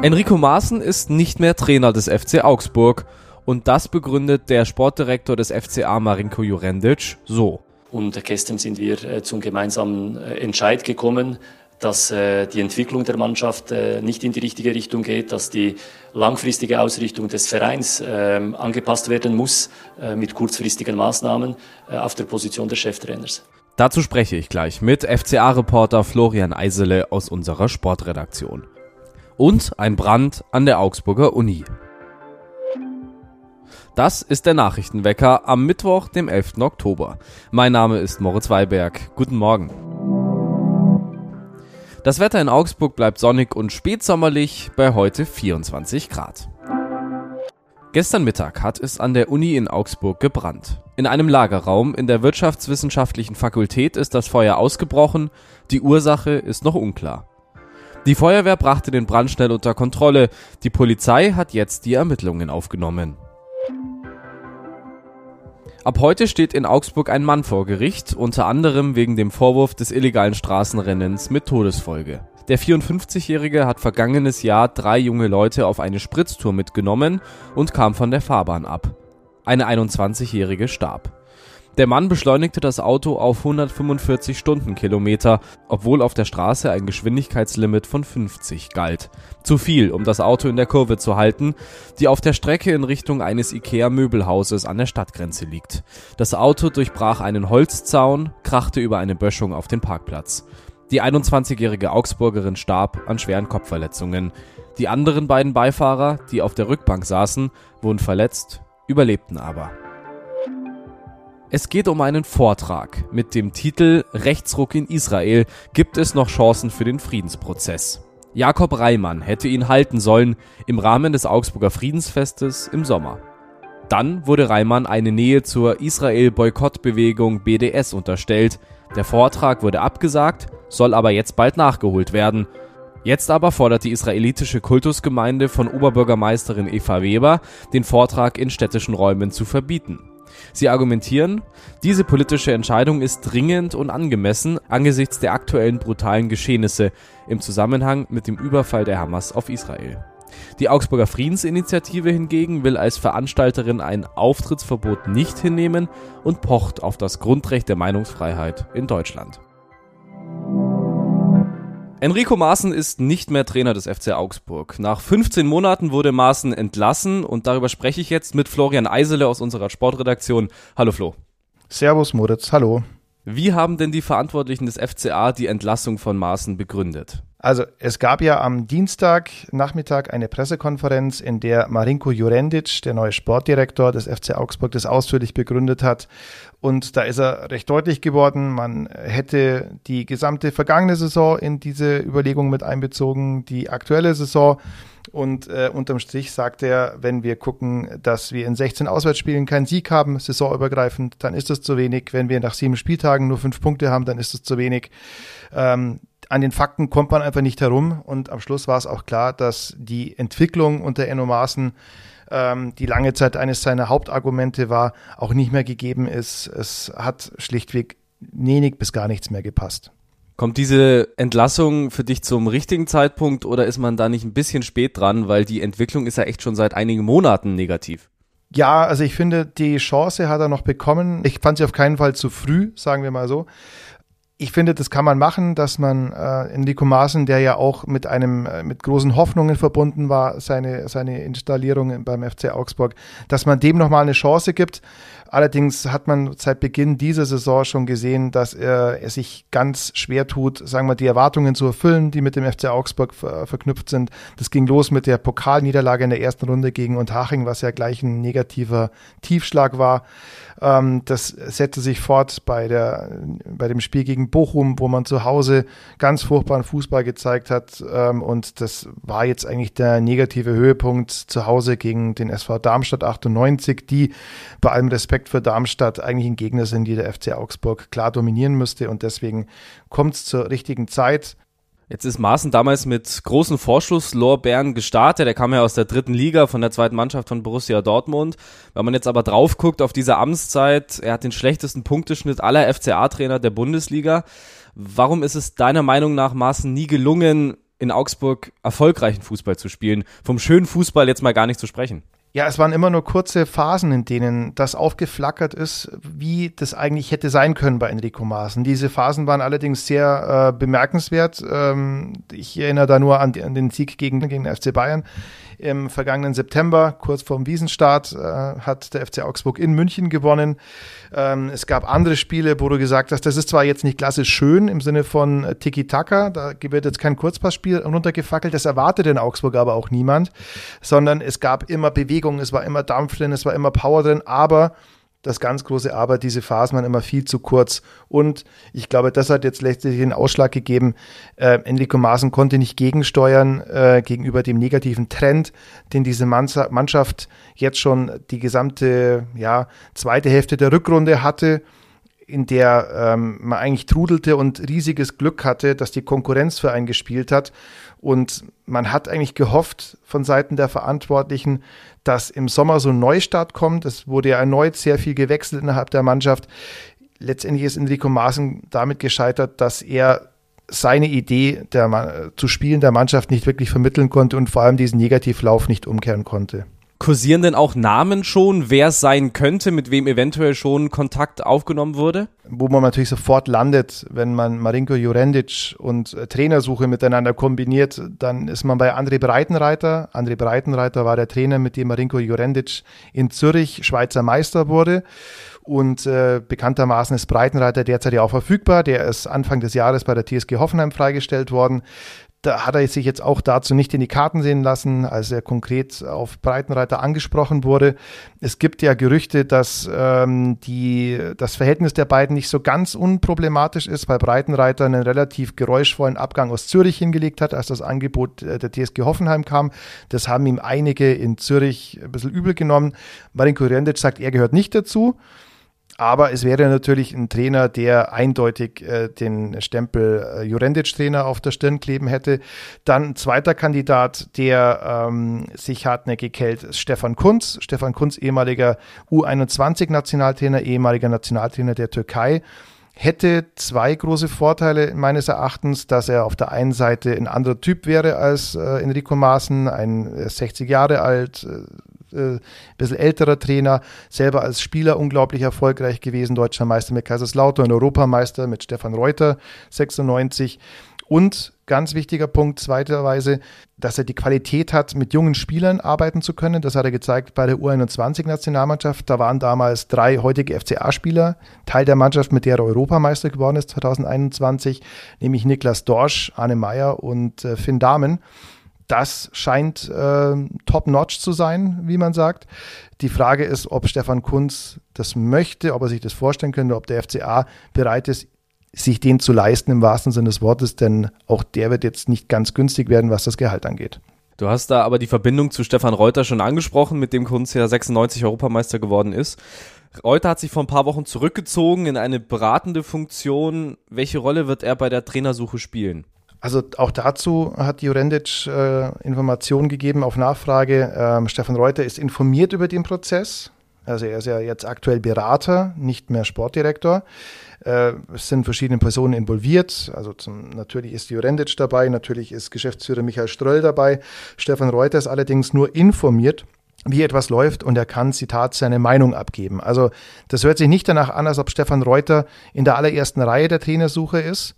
Enrico Maaßen ist nicht mehr Trainer des FC Augsburg und das begründet der Sportdirektor des FCA Marinko Jurendic so. Und gestern sind wir äh, zum gemeinsamen äh, Entscheid gekommen, dass äh, die Entwicklung der Mannschaft nicht in die richtige Richtung geht, dass die langfristige Ausrichtung des Vereins ähm, angepasst werden muss mit kurzfristigen Maßnahmen auf der Position des Cheftrainers. Dazu spreche ich gleich mit FCA-Reporter Florian Eisele aus unserer Sportredaktion und ein Brand an der Augsburger Uni. Das ist der Nachrichtenwecker am Mittwoch, dem 11. Oktober. Mein Name ist Moritz Weiberg. Guten Morgen. Das Wetter in Augsburg bleibt sonnig und spätsommerlich bei heute 24 Grad. Gestern Mittag hat es an der Uni in Augsburg gebrannt. In einem Lagerraum in der Wirtschaftswissenschaftlichen Fakultät ist das Feuer ausgebrochen, die Ursache ist noch unklar. Die Feuerwehr brachte den Brand schnell unter Kontrolle. Die Polizei hat jetzt die Ermittlungen aufgenommen. Ab heute steht in Augsburg ein Mann vor Gericht, unter anderem wegen dem Vorwurf des illegalen Straßenrennens mit Todesfolge. Der 54-Jährige hat vergangenes Jahr drei junge Leute auf eine Spritztour mitgenommen und kam von der Fahrbahn ab. Eine 21-jährige starb. Der Mann beschleunigte das Auto auf 145 Stundenkilometer, obwohl auf der Straße ein Geschwindigkeitslimit von 50 galt. Zu viel, um das Auto in der Kurve zu halten, die auf der Strecke in Richtung eines IKEA-Möbelhauses an der Stadtgrenze liegt. Das Auto durchbrach einen Holzzaun, krachte über eine Böschung auf den Parkplatz. Die 21-jährige Augsburgerin starb an schweren Kopfverletzungen. Die anderen beiden Beifahrer, die auf der Rückbank saßen, wurden verletzt, überlebten aber. Es geht um einen Vortrag mit dem Titel Rechtsruck in Israel gibt es noch Chancen für den Friedensprozess. Jakob Reimann hätte ihn halten sollen im Rahmen des Augsburger Friedensfestes im Sommer. Dann wurde Reimann eine Nähe zur Israel-Boykottbewegung BDS unterstellt. Der Vortrag wurde abgesagt, soll aber jetzt bald nachgeholt werden. Jetzt aber fordert die israelitische Kultusgemeinde von Oberbürgermeisterin Eva Weber, den Vortrag in städtischen Räumen zu verbieten. Sie argumentieren, diese politische Entscheidung ist dringend und angemessen angesichts der aktuellen brutalen Geschehnisse im Zusammenhang mit dem Überfall der Hamas auf Israel. Die Augsburger Friedensinitiative hingegen will als Veranstalterin ein Auftrittsverbot nicht hinnehmen und pocht auf das Grundrecht der Meinungsfreiheit in Deutschland. Enrico Maaßen ist nicht mehr Trainer des FC Augsburg. Nach 15 Monaten wurde Maaßen entlassen und darüber spreche ich jetzt mit Florian Eisele aus unserer Sportredaktion. Hallo Flo. Servus Moritz, hallo. Wie haben denn die Verantwortlichen des FCA die Entlassung von Maaßen begründet? Also es gab ja am Dienstag Nachmittag eine Pressekonferenz, in der Marinko Jurendic, der neue Sportdirektor des FC Augsburg, das ausführlich begründet hat. Und da ist er recht deutlich geworden, man hätte die gesamte vergangene Saison in diese Überlegung mit einbezogen, die aktuelle Saison. Und äh, unterm Strich sagt er, wenn wir gucken, dass wir in 16 Auswärtsspielen keinen Sieg haben, saisonübergreifend, dann ist das zu wenig. Wenn wir nach sieben Spieltagen nur fünf Punkte haben, dann ist das zu wenig. Ähm, an den Fakten kommt man einfach nicht herum. Und am Schluss war es auch klar, dass die Entwicklung unter Enno Maaßen, ähm, die lange Zeit eines seiner Hauptargumente war, auch nicht mehr gegeben ist. Es hat schlichtweg wenig bis gar nichts mehr gepasst. Kommt diese Entlassung für dich zum richtigen Zeitpunkt oder ist man da nicht ein bisschen spät dran, weil die Entwicklung ist ja echt schon seit einigen Monaten negativ? Ja, also ich finde, die Chance hat er noch bekommen. Ich fand sie auf keinen Fall zu früh, sagen wir mal so ich finde, das kann man machen, dass man äh, Enrico Maaßen, der ja auch mit einem äh, mit großen Hoffnungen verbunden war, seine seine Installierung beim FC Augsburg, dass man dem nochmal eine Chance gibt. Allerdings hat man seit Beginn dieser Saison schon gesehen, dass er, er sich ganz schwer tut, sagen wir, die Erwartungen zu erfüllen, die mit dem FC Augsburg ver verknüpft sind. Das ging los mit der Pokalniederlage in der ersten Runde gegen Unterhaching, was ja gleich ein negativer Tiefschlag war. Ähm, das setzte sich fort bei, der, bei dem Spiel gegen Bochum, wo man zu Hause ganz furchtbaren Fußball gezeigt hat. Ähm, und das war jetzt eigentlich der negative Höhepunkt zu Hause gegen den SV Darmstadt 98, die bei allem Respekt für Darmstadt eigentlich ein Gegner sind, die der FC Augsburg klar dominieren müsste. Und deswegen kommt es zur richtigen Zeit. Jetzt ist Maaßen damals mit großen Vorschusslorbeeren gestartet. Er kam ja aus der dritten Liga von der zweiten Mannschaft von Borussia Dortmund. Wenn man jetzt aber drauf guckt auf diese Amtszeit, er hat den schlechtesten Punkteschnitt aller FCA-Trainer der Bundesliga. Warum ist es deiner Meinung nach Maaßen nie gelungen, in Augsburg erfolgreichen Fußball zu spielen. Vom schönen Fußball jetzt mal gar nicht zu sprechen. Ja, es waren immer nur kurze Phasen, in denen das aufgeflackert ist, wie das eigentlich hätte sein können bei Enrico Maaßen. Diese Phasen waren allerdings sehr äh, bemerkenswert. Ähm, ich erinnere da nur an, an den Sieg gegen, gegen FC Bayern im vergangenen September, kurz vorm Wiesenstart, äh, hat der FC Augsburg in München gewonnen. Ähm, es gab andere Spiele, wo du gesagt hast, das ist zwar jetzt nicht klassisch schön im Sinne von äh, Tiki-Taka, da wird jetzt kein Kurzpassspiel runtergefackelt, das erwartet in Augsburg aber auch niemand, sondern es gab immer Bewegung, es war immer Dampf drin, es war immer Power drin, aber das ganz große Aber, diese Phasen waren immer viel zu kurz. Und ich glaube, das hat jetzt letztlich den Ausschlag gegeben. Äh, Enrico Maaßen konnte nicht gegensteuern äh, gegenüber dem negativen Trend, den diese Mannschaft jetzt schon die gesamte ja, zweite Hälfte der Rückrunde hatte in der ähm, man eigentlich trudelte und riesiges Glück hatte, dass die Konkurrenz für einen gespielt hat. Und man hat eigentlich gehofft von Seiten der Verantwortlichen, dass im Sommer so ein Neustart kommt. Es wurde ja erneut sehr viel gewechselt innerhalb der Mannschaft. Letztendlich ist Enrico Maaßen damit gescheitert, dass er seine Idee der, zu spielen der Mannschaft nicht wirklich vermitteln konnte und vor allem diesen Negativlauf nicht umkehren konnte. Kursieren denn auch Namen schon, wer es sein könnte, mit wem eventuell schon Kontakt aufgenommen wurde? Wo man natürlich sofort landet, wenn man Marinko Jurendic und äh, Trainersuche miteinander kombiniert, dann ist man bei André Breitenreiter. André Breitenreiter war der Trainer, mit dem Marinko Jurendic in Zürich Schweizer Meister wurde. Und äh, bekanntermaßen ist Breitenreiter derzeit ja auch verfügbar. Der ist Anfang des Jahres bei der TSG Hoffenheim freigestellt worden da hat er sich jetzt auch dazu nicht in die Karten sehen lassen, als er konkret auf Breitenreiter angesprochen wurde. Es gibt ja Gerüchte, dass ähm, die, das Verhältnis der beiden nicht so ganz unproblematisch ist, weil Breitenreiter einen relativ geräuschvollen Abgang aus Zürich hingelegt hat, als das Angebot äh, der TSG Hoffenheim kam. Das haben ihm einige in Zürich ein bisschen übel genommen. Marinko Rendic sagt, er gehört nicht dazu. Aber es wäre natürlich ein Trainer, der eindeutig äh, den Stempel äh, Jurendic-Trainer auf der Stirn kleben hätte. Dann ein zweiter Kandidat, der ähm, sich hartnäckig hält, ist Stefan Kunz. Stefan Kunz, ehemaliger U21-Nationaltrainer, ehemaliger Nationaltrainer der Türkei hätte zwei große Vorteile meines Erachtens, dass er auf der einen Seite ein anderer Typ wäre als äh, Enrico Maaßen, ein 60 äh, Jahre alt, äh, äh, bisschen älterer Trainer, selber als Spieler unglaublich erfolgreich gewesen, deutscher Meister mit Kaiserslautern, Europameister mit Stefan Reuter 96 und ganz wichtiger Punkt, zweiterweise, dass er die Qualität hat, mit jungen Spielern arbeiten zu können. Das hat er gezeigt bei der U21-Nationalmannschaft. Da waren damals drei heutige FCA-Spieler Teil der Mannschaft, mit der er Europameister geworden ist 2021, nämlich Niklas Dorsch, Arne Meyer und äh, Finn Dahmen das scheint äh, top-notch zu sein, wie man sagt. Die Frage ist, ob Stefan Kunz das möchte, ob er sich das vorstellen könnte, ob der FCA bereit ist, sich den zu leisten im wahrsten Sinne des Wortes, denn auch der wird jetzt nicht ganz günstig werden, was das Gehalt angeht. Du hast da aber die Verbindung zu Stefan Reuter schon angesprochen, mit dem Kunz ja 96 Europameister geworden ist. Reuter hat sich vor ein paar Wochen zurückgezogen in eine beratende Funktion. Welche Rolle wird er bei der Trainersuche spielen? Also auch dazu hat Jurendic äh, Informationen gegeben auf Nachfrage. Ähm, Stefan Reuter ist informiert über den Prozess. Also er ist ja jetzt aktuell Berater, nicht mehr Sportdirektor. Äh, es sind verschiedene Personen involviert. Also zum, natürlich ist Jurendic dabei, natürlich ist Geschäftsführer Michael Ströll dabei. Stefan Reuter ist allerdings nur informiert wie etwas läuft und er kann, Zitat, seine Meinung abgeben. Also das hört sich nicht danach an, als ob Stefan Reuter in der allerersten Reihe der Trainersuche ist,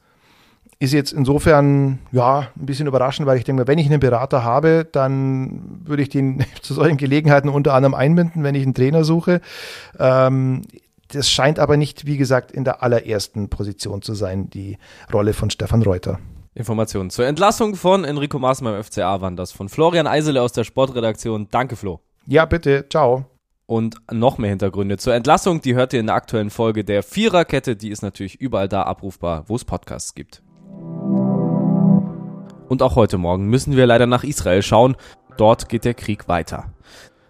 ist jetzt insofern ja ein bisschen überraschend, weil ich denke, wenn ich einen Berater habe, dann würde ich den zu solchen Gelegenheiten unter anderem einbinden, wenn ich einen Trainer suche. Ähm, das scheint aber nicht, wie gesagt, in der allerersten Position zu sein, die Rolle von Stefan Reuter. Informationen zur Entlassung von Enrico Maaßen beim FCA waren das von Florian Eisele aus der Sportredaktion. Danke, Flo. Ja, bitte. Ciao. Und noch mehr Hintergründe zur Entlassung, die hört ihr in der aktuellen Folge der Viererkette. Die ist natürlich überall da abrufbar, wo es Podcasts gibt. Und auch heute Morgen müssen wir leider nach Israel schauen. Dort geht der Krieg weiter.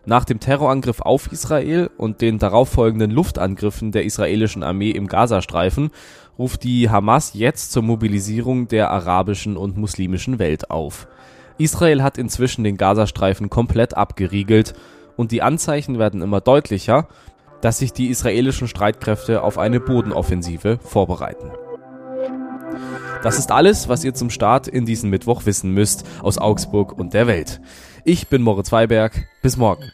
Nach dem Terrorangriff auf Israel und den darauffolgenden Luftangriffen der israelischen Armee im Gazastreifen ruft die Hamas jetzt zur Mobilisierung der arabischen und muslimischen Welt auf. Israel hat inzwischen den Gazastreifen komplett abgeriegelt und die Anzeichen werden immer deutlicher, dass sich die israelischen Streitkräfte auf eine Bodenoffensive vorbereiten. Das ist alles, was ihr zum Start in diesen Mittwoch wissen müsst aus Augsburg und der Welt. Ich bin Moritz Weiberg. Bis morgen.